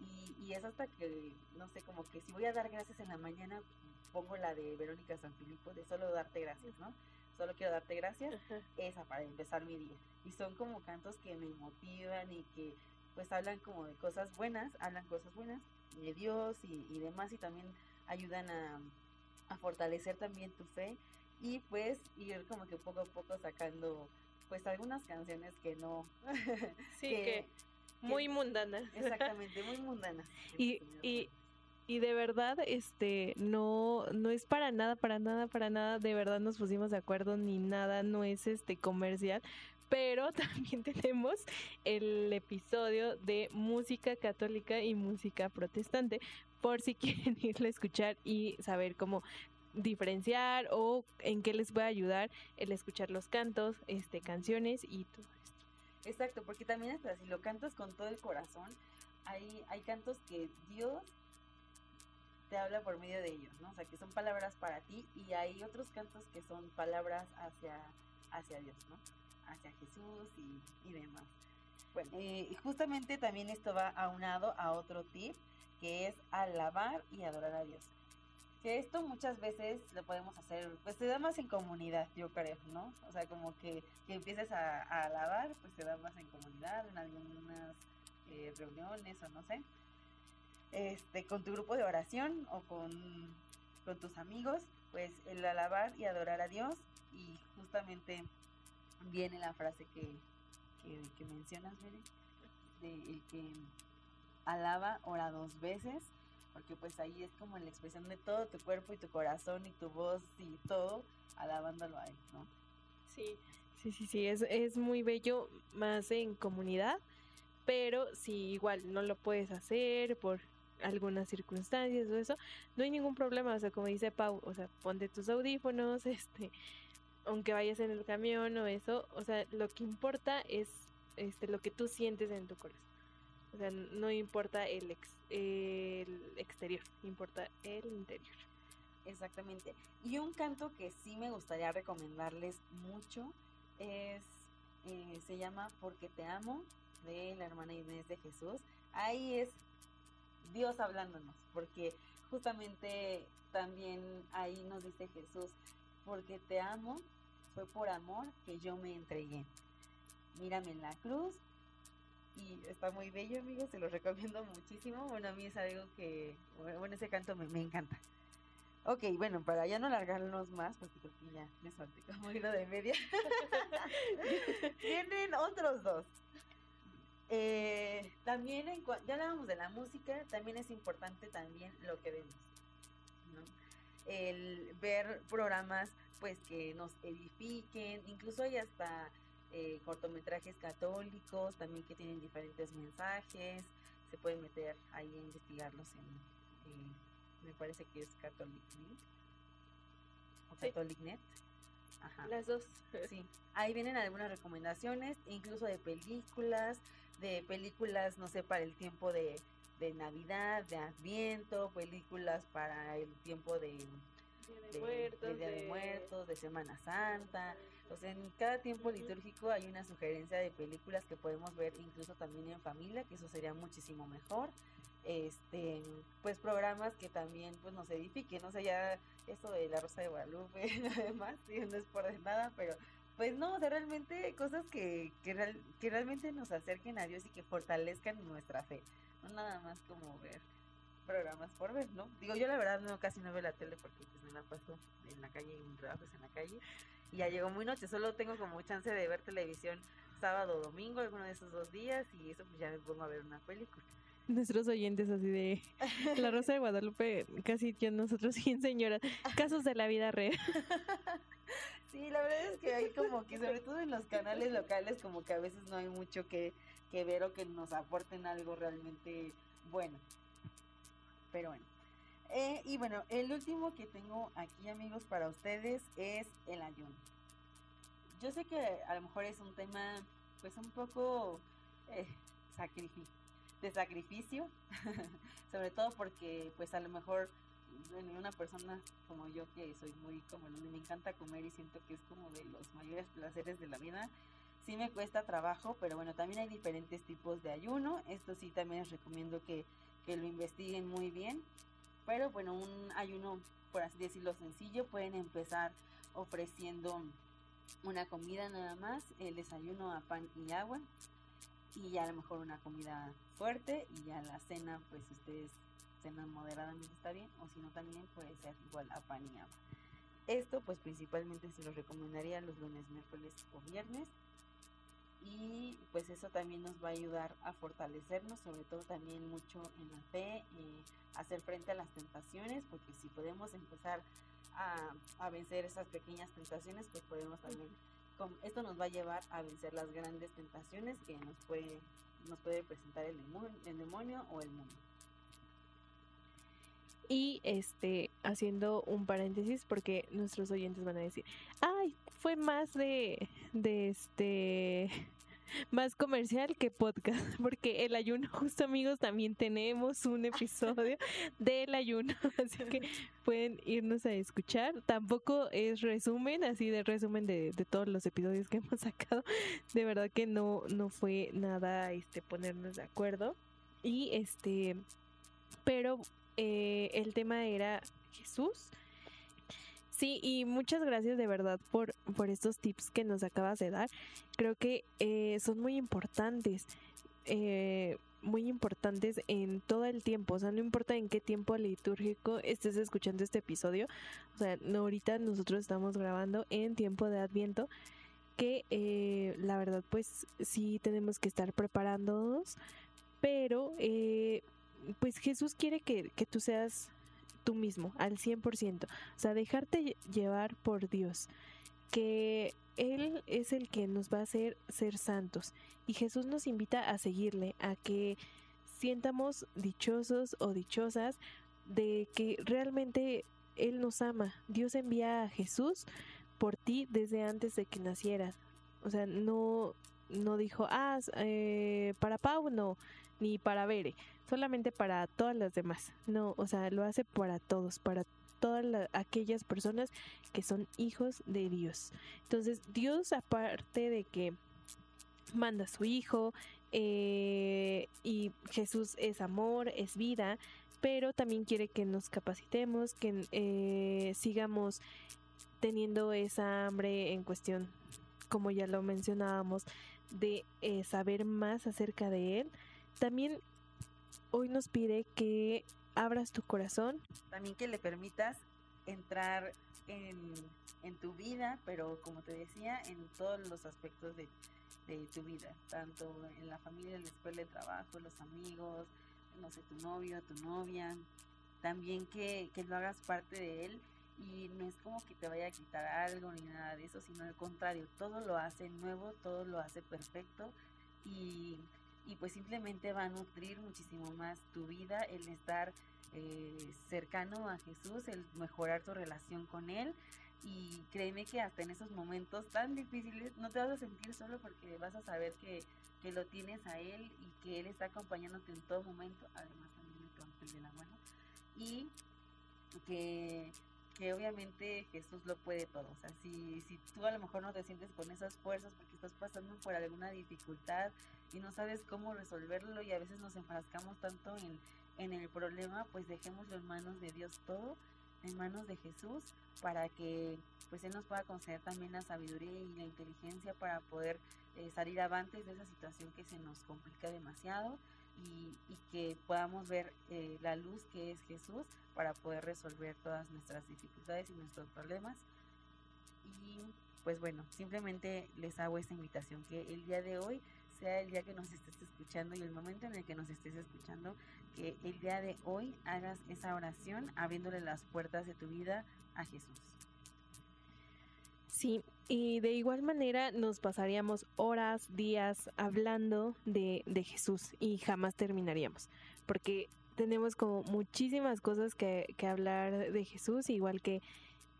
y, y, es hasta que, no sé, como que si voy a dar gracias en la mañana, pongo la de Verónica Sanfilippo, de solo darte gracias, ¿no? Solo quiero darte gracias, Ajá. esa para empezar mi día. Y son como cantos que me motivan y que pues hablan como de cosas buenas, hablan cosas buenas de Dios y, y demás y también ayudan a a fortalecer también tu fe y pues ir como que poco a poco sacando pues algunas canciones que no sí que, que muy mundanas exactamente muy mundanas. Y, y y de verdad este no no es para nada para nada para nada de verdad nos pusimos de acuerdo ni nada no es este comercial pero también tenemos el episodio de música católica y música protestante por si quieren irle a escuchar y saber cómo diferenciar o en qué les va a ayudar el escuchar los cantos, este canciones y todo esto. Exacto, porque también hasta si lo cantas con todo el corazón, hay hay cantos que Dios te habla por medio de ellos, ¿no? O sea, que son palabras para ti y hay otros cantos que son palabras hacia hacia Dios, ¿no? Hacia Jesús y, demás. Bueno, eh, justamente también esto va aunado a otro tip que es alabar y adorar a Dios. Que esto muchas veces lo podemos hacer, pues se da más en comunidad, yo creo, ¿no? O sea, como que, que empieces a, a alabar, pues se da más en comunidad, en algunas eh, reuniones o no sé. Este, con tu grupo de oración o con, con tus amigos, pues el alabar y adorar a Dios y justamente viene la frase que, que, mencionas, de el que alaba, ora dos veces, porque pues ahí es como la expresión de todo tu cuerpo y tu corazón y tu voz y todo, alabándolo a él, ¿no? Sí, sí, sí, sí, es, es muy bello más en comunidad, pero si igual no lo puedes hacer por algunas circunstancias o eso, no hay ningún problema, o sea, como dice Pau, o sea, ponte tus audífonos, este, aunque vayas en el camión o eso, o sea, lo que importa es este lo que tú sientes en tu corazón. O sea, no importa el, ex, el exterior, importa el interior. Exactamente. Y un canto que sí me gustaría recomendarles mucho es, eh, se llama Porque te amo de la hermana Inés de Jesús, ahí es Dios hablándonos, porque justamente también ahí nos dice Jesús, porque te amo, fue por amor que yo me entregué. Mírame en la cruz y está muy bello, amigos, se lo recomiendo muchísimo. Bueno, a mí es algo que, bueno, ese canto me, encanta. Ok, bueno, para ya no alargarnos más, porque creo que ya me solté como hilo de media. Vienen otros dos. Eh, también, en, ya hablábamos de la música, también es importante también lo que vemos. El ver programas pues que nos edifiquen, incluso hay hasta eh, cortometrajes católicos también que tienen diferentes mensajes, se pueden meter ahí a investigarlos en, eh, me parece que es Catholic o CatholicNet. Ajá. Las dos. Sí, ahí vienen algunas recomendaciones, incluso de películas, de películas, no sé, para el tiempo de, de Navidad, de Adviento, películas para el tiempo de de, muertos, Día de, Muertos, de Semana Santa. O sea, en cada tiempo litúrgico hay una sugerencia de películas que podemos ver incluso también en familia, que eso sería muchísimo mejor. Este, pues programas que también pues nos edifiquen, o sea, ya eso de la Rosa de Guadalupe, además, no es por nada, pero pues no, o sea, realmente cosas que, que, que realmente nos acerquen a Dios y que fortalezcan nuestra fe, no nada más como ver programas por ver, ¿no? Digo, yo la verdad no casi no veo la tele porque pues me la paso en la calle, en trabajos en la calle. Y ya llegó muy noche, solo tengo como chance de ver televisión sábado o domingo, alguno de esos dos días, y eso pues ya me pongo a ver una película. Nuestros oyentes así de La Rosa de Guadalupe, casi yo nosotros 100 señoras, casos de la vida real. Sí, la verdad es que hay como que, sobre todo en los canales locales, como que a veces no hay mucho que, que ver o que nos aporten algo realmente bueno. Pero bueno. Eh, y bueno, el último que tengo aquí, amigos, para ustedes es el ayuno. Yo sé que a lo mejor es un tema, pues, un poco eh, de sacrificio, sobre todo porque, pues, a lo mejor una persona como yo que soy muy como me encanta comer y siento que es como de los mayores placeres de la vida sí me cuesta trabajo pero bueno también hay diferentes tipos de ayuno esto sí también les recomiendo que que lo investiguen muy bien. Pero bueno, un ayuno, por así decirlo, sencillo, pueden empezar ofreciendo una comida nada más, el desayuno a pan y agua, y ya a lo mejor una comida fuerte, y ya la cena, pues ustedes cenan moderadamente está bien, o si no también puede ser igual a pan y agua. Esto pues principalmente se lo recomendaría los lunes, miércoles o viernes y pues eso también nos va a ayudar a fortalecernos, sobre todo también mucho en la fe, eh, hacer frente a las tentaciones, porque si podemos empezar a, vencer esas pequeñas tentaciones, pues podemos también, esto nos va a llevar a vencer las grandes tentaciones que nos puede, nos puede presentar el demonio o el mundo. Y este, haciendo un paréntesis, porque nuestros oyentes van a decir, ay, fue más de, de este, más comercial que podcast, porque el ayuno, justo amigos, también tenemos un episodio del ayuno, así que pueden irnos a escuchar. Tampoco es resumen, así de resumen de, de todos los episodios que hemos sacado. De verdad que no, no fue nada este ponernos de acuerdo. Y este, pero eh, el tema era Jesús. Sí, y muchas gracias de verdad por, por estos tips que nos acabas de dar. Creo que eh, son muy importantes. Eh, muy importantes en todo el tiempo, o sea, no importa en qué tiempo litúrgico estés escuchando este episodio, o sea, ahorita nosotros estamos grabando en tiempo de Adviento, que la verdad pues sí tenemos que estar preparándonos, pero pues Jesús quiere que, tú seas tú mismo al 100%, o sea, dejarte llevar por Dios, que Él es el que nos va a hacer ser santos y Jesús nos invita a seguirle, a que sientamos dichosos o dichosas de que realmente Él nos ama. Dios envía a Jesús por ti desde antes de que nacieras. O sea, no, no dijo, ah, eh, para Pau no, ni para Bere, solamente para todas las demás. No, o sea, lo hace para todos, para todas aquellas personas que son hijos de Dios. Entonces, Dios aparte de que manda a su hijo, eh, y Jesús es amor, es vida, pero también quiere que nos capacitemos, que eh, sigamos teniendo esa hambre en cuestión, como ya lo mencionábamos, de eh, saber más acerca de Él. También hoy nos pide que abras tu corazón. También que le permitas entrar en, en tu vida, pero como te decía, en todos los aspectos de, de tu vida, tanto en la familia, en la escuela, el trabajo, los amigos, no sé, tu novio, tu novia, también que, que lo hagas parte de él y no es como que te vaya a quitar algo ni nada de eso, sino al contrario, todo lo hace nuevo, todo lo hace perfecto y, y pues simplemente va a nutrir muchísimo más tu vida el estar eh, cercano a Jesús, el mejorar tu relación con Él. Y créeme que hasta en esos momentos tan difíciles no te vas a sentir solo porque vas a saber que, que lo tienes a Él y que Él está acompañándote en todo momento, además también de la mano. Y que obviamente Jesús lo puede todo. O sea, si, si tú a lo mejor no te sientes con esas fuerzas porque estás pasando por alguna dificultad y no sabes cómo resolverlo y a veces nos enfrascamos tanto en, en el problema, pues dejémoslo en manos de Dios todo, en manos de Jesús, para que pues Él nos pueda conceder también la sabiduría y la inteligencia para poder eh, salir avantes de esa situación que se nos complica demasiado y, que podamos ver eh, la luz que es Jesús para poder resolver todas nuestras dificultades y nuestros problemas. Y pues bueno, simplemente les hago esta invitación, que el día de hoy sea el día que nos estés escuchando y el momento en el que nos estés escuchando, que el día de hoy hagas esa oración abriéndole las puertas de tu vida a Jesús. Sí, y de igual manera nos pasaríamos horas, días hablando de, de Jesús y jamás terminaríamos, porque tenemos como muchísimas cosas que, que hablar de Jesús, igual que,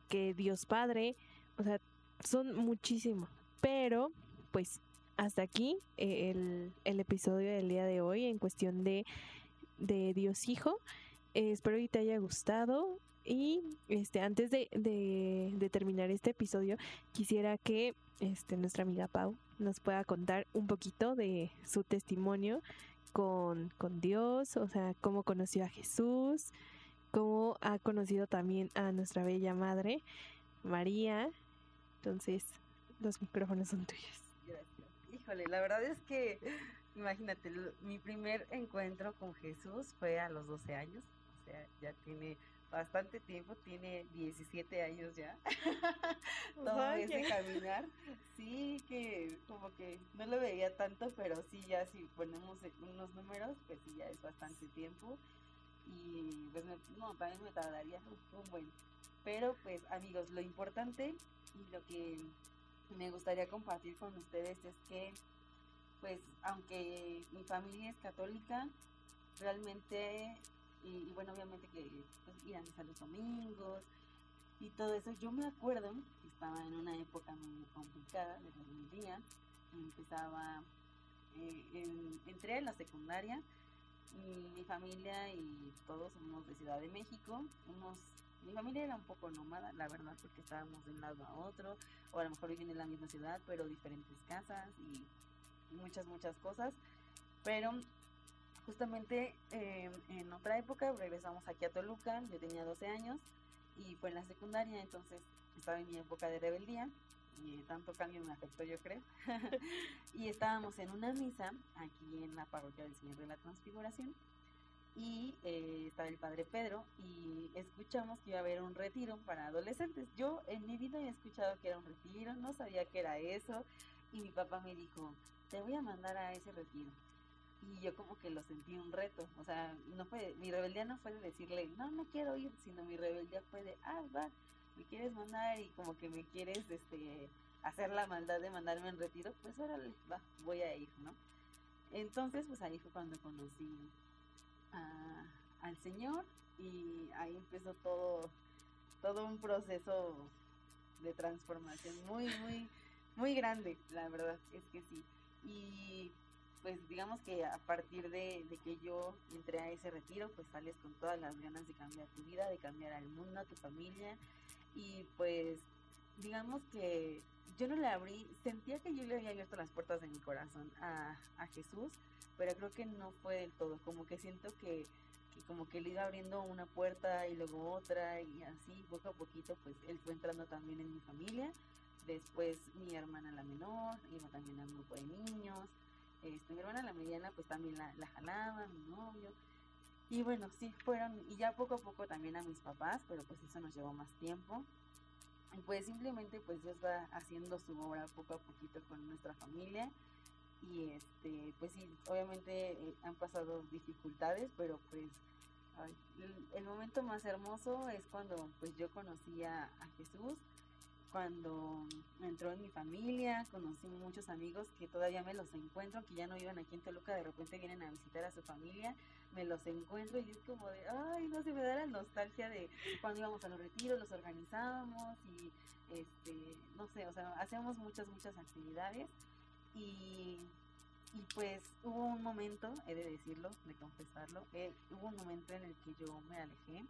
que Dios Padre, o sea, son muchísimos, pero pues hasta aquí eh, el, el, episodio del día de hoy en cuestión de, de Dios Hijo. Eh, espero que te haya gustado. Y este, antes de, de, terminar este episodio, quisiera que este, nuestra amiga Pau nos pueda contar un poquito de su testimonio con, con Dios, o sea, cómo conoció a Jesús, cómo ha conocido también a nuestra bella madre, María. Entonces, los micrófonos son tuyos. Gracias. Híjole, la verdad es que, imagínate, mi primer encuentro con Jesús fue a los 12 años, o sea, ya tiene bastante tiempo, tiene 17 años ya. Todo ese caminar. Sí, que como que no lo veía tanto, pero sí, ya si ponemos unos números, pues sí, ya es bastante tiempo. Y pues no, también me tardaría un buen. Pero pues amigos, lo importante y lo que me gustaría compartir con ustedes es que pues aunque mi familia es católica, realmente y, bueno, obviamente que pues, iban a los domingos y todo eso. Yo me acuerdo que estaba en una época muy complicada de mi día, empezaba, eh, entré en la secundaria, mi familia y todos somos de Ciudad de México, mi familia era un poco nómada, la verdad, porque estábamos de un lado a otro, o a lo mejor vivían en la misma ciudad, pero diferentes casas y muchas, muchas cosas. Pero justamente eh, en otra época regresamos aquí a Toluca, yo tenía 12 años y fue en la secundaria, entonces estaba en mi época de rebeldía y tanto cambio me afectó yo creo. y estábamos en una misa aquí en la parroquia del Señor de la Transfiguración y eh, estaba el padre Pedro y escuchamos que iba a haber un retiro para adolescentes. Yo en mi vida había escuchado que era un retiro, no sabía que era eso y mi papá me dijo, te voy a mandar a ese retiro y yo como que lo sentí un reto, o sea, no fue, mi rebeldía no fue de decirle, no, no quiero ir, sino mi rebeldía fue de, ah, va, me quieres mandar y como que me quieres, este, hacer la maldad de mandarme en retiro, pues órale, va, voy a ir, ¿no? Entonces, pues ahí fue cuando conocí al Señor y ahí empezó todo, todo un proceso de transformación muy, muy, muy grande, la verdad, es que sí. Y pues digamos que a partir de, que yo entré a ese retiro, pues sales con todas las ganas de cambiar tu vida, de cambiar al mundo, a tu familia. Y pues digamos que yo no le abrí, sentía que yo le había abierto las puertas de mi corazón a, a Jesús, pero creo que no fue del todo, como que siento que, como que le iba abriendo una puerta y luego otra y así poco a poquito pues él fue entrando también en mi familia, después mi hermana la menor, iba también a un grupo de niños, este, mi hermana la mediana pues también la, la jalaba, mi novio, y bueno, sí fueron, y ya poco a poco también a mis papás, pero pues eso nos llevó más tiempo. Y pues simplemente pues Dios va haciendo su obra poco a poquito con nuestra familia. Y este pues sí obviamente eh, han pasado dificultades pero pues el, momento más hermoso es cuando pues yo conocí a, Jesús cuando entró en mi familia, conocí muchos amigos que todavía me los encuentro, que ya no viven aquí en Toluca, de repente vienen a visitar a su familia, me los encuentro y es como de, ay, no se me da la nostalgia de cuando íbamos a los retiros, los organizábamos y, este, no sé, o sea, hacíamos muchas, muchas actividades y, y pues hubo un momento, he de decirlo, de confesarlo, eh, hubo un momento en el que yo me alejé.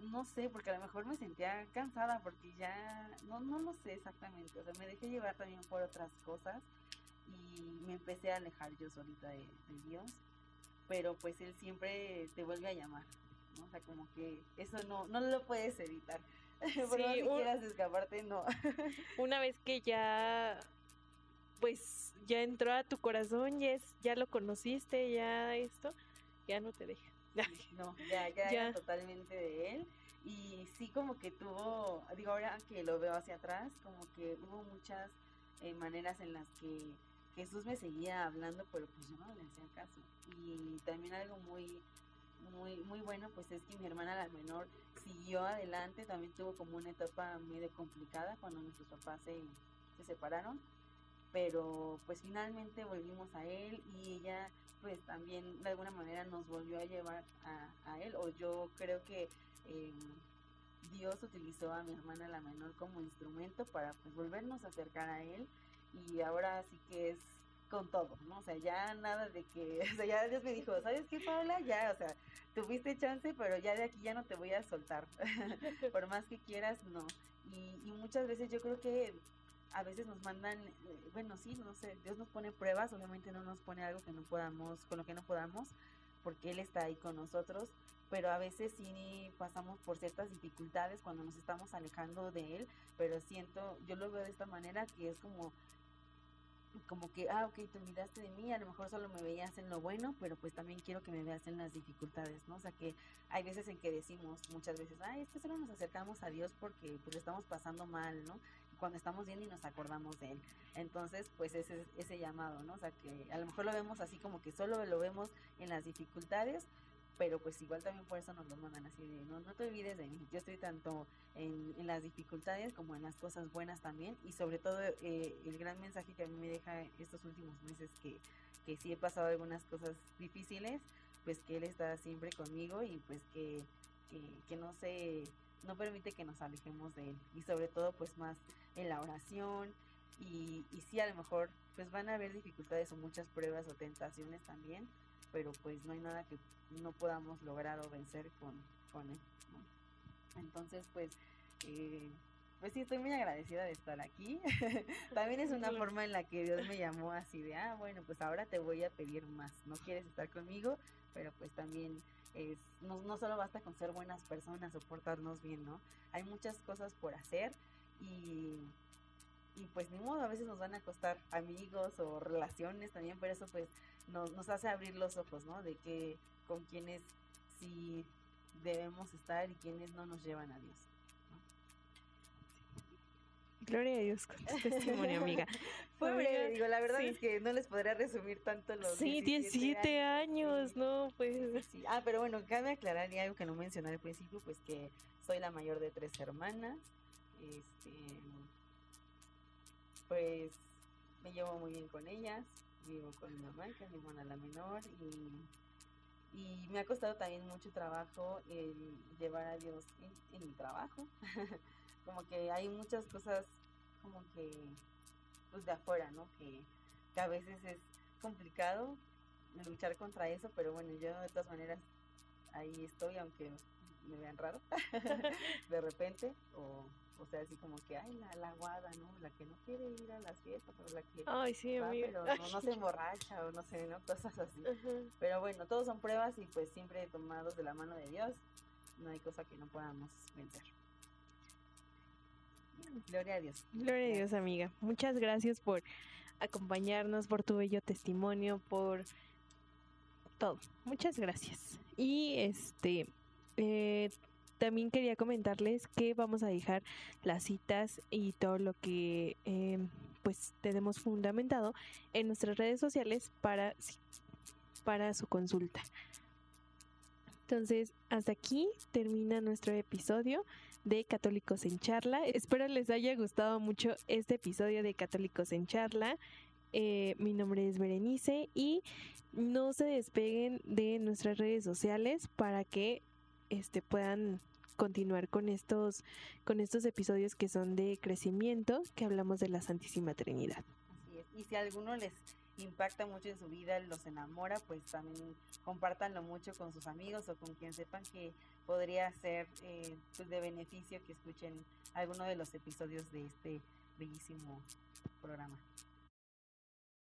No sé, porque a lo mejor me sentía cansada porque ya, no, no lo sé exactamente, o sea, me dejé llevar también por otras cosas y me empecé a alejar yo solita de, Dios, pero pues Él siempre te vuelve a llamar, ¿no? O sea, como que eso no, no lo puedes evitar. Por sí, que quieras escaparte, no. una vez que ya pues ya entró a tu corazón, ya, es, ya lo conociste, ya esto, ya no te deja. no, ya, ya, Era totalmente de él. Y sí como que tuvo, digo ahora que lo veo hacia atrás, como que hubo muchas eh, maneras en las que Jesús me seguía hablando, pero pues yo no le hacía caso. Y también algo muy, muy, muy bueno, pues es que mi hermana la menor siguió adelante, también tuvo como una etapa medio complicada cuando nuestros papás se, se separaron pero pues finalmente volvimos a él y ella pues también de alguna manera nos volvió a llevar a, él o yo creo que em, Dios utilizó a mi hermana la menor como instrumento para pues volvernos a acercar a él y ahora sí que es con todo, ¿no? O sea, ya nada de que, o sea, ya Dios me dijo, ¿sabes qué, Paula? Ya, o sea, tuviste chance, pero ya de aquí ya no te voy a soltar. Por más que quieras, no. Y muchas veces yo creo que a veces nos mandan, eh, bueno, sí, no sé, Dios nos pone pruebas, obviamente no nos pone algo que no podamos, con lo que no podamos, porque Él está ahí con nosotros, pero a veces sí pasamos por ciertas dificultades cuando nos estamos alejando de Él, pero siento, yo lo veo de esta manera, que es como como que, ah, ok, te olvidaste de mí, a lo mejor solo me veías en lo bueno, pero pues también quiero que me veas en las dificultades, ¿no? O sea que hay veces en que decimos muchas veces, ay, es que solo nos acercamos a Dios porque pues estamos pasando mal, ¿no? Cuando estamos bien y nos acordamos de él. Entonces, pues ese ese llamado, ¿no? O sea, que a lo mejor lo vemos así como que solo lo vemos en las dificultades, pero pues igual también por eso nos lo mandan así de, no, no te olvides de mí, yo estoy tanto en, en las dificultades como en las cosas buenas también, y sobre todo eh, el gran mensaje que a mí me deja estos últimos meses que, que sí he pasado algunas cosas difíciles, pues que Él está siempre conmigo y pues que, que, que no se no permite que nos alejemos de él y sobre todo pues más en la oración y, y sí a lo mejor pues van a haber dificultades o muchas pruebas o tentaciones también pero pues no hay nada que no podamos lograr o vencer con, con él entonces pues eh, pues sí, estoy muy agradecida de estar aquí. También es una forma en la que Dios me llamó así de, ah, bueno, pues ahora te voy a pedir más. No quieres estar conmigo, pero pues también es, no, no solo basta con ser buenas personas o portarnos bien, ¿no? Hay muchas cosas por hacer y, y pues ni modo, a veces nos van a costar amigos o relaciones también, pero eso pues nos, nos hace abrir los ojos, ¿no? De que con quienes sí debemos estar y quienes no nos llevan a Dios. Gloria a Dios con tu testimonio, amiga. Fue breve, digo, la verdad es que no les podría resumir tanto los Sí, 17, años, ¿no? Pues... Ah, pero bueno, cabe aclarar y algo que no mencioné al principio, pues que soy la mayor de tres hermanas. Este, pues me llevo muy bien con ellas, vivo con mi mamá, que es mi hermana la menor, y, y me ha costado también mucho trabajo el llevar a Dios en, en mi trabajo. como que hay muchas cosas como que pues de afuera, ¿no? Que, a veces es complicado luchar contra eso, pero bueno, yo de todas maneras ahí estoy, aunque me vean raro de repente, o, o sea, así como que, ay, la, la guada, ¿no? La que no quiere ir a las fiestas, o la que Ay, sí, va, amiga. pero no, no se emborracha, o no sé, ¿no? Cosas así. Pero bueno, todos son pruebas y pues siempre tomados de la mano de Dios, no hay cosa que no podamos vencer. Gloria a Dios. Gloria a Dios, amiga. Muchas gracias por acompañarnos, por tu bello testimonio, por todo. Muchas gracias. Y este eh, también quería comentarles que vamos a dejar las citas y todo lo que eh, pues tenemos fundamentado en nuestras redes sociales para, para su consulta. Entonces, hasta aquí termina nuestro episodio de Católicos en Charla. Espero les haya gustado mucho este episodio de Católicos en Charla. Eh, mi nombre es Berenice y no se despeguen de nuestras redes sociales para que este, puedan continuar con estos, con estos episodios que son de crecimiento, que hablamos de la Santísima Trinidad. Así es. Y si alguno les impacta mucho en su vida, los enamora, pues también compártanlo mucho con sus amigos o con quien sepan que podría ser eh, pues de beneficio que escuchen alguno de los episodios de este bellísimo programa.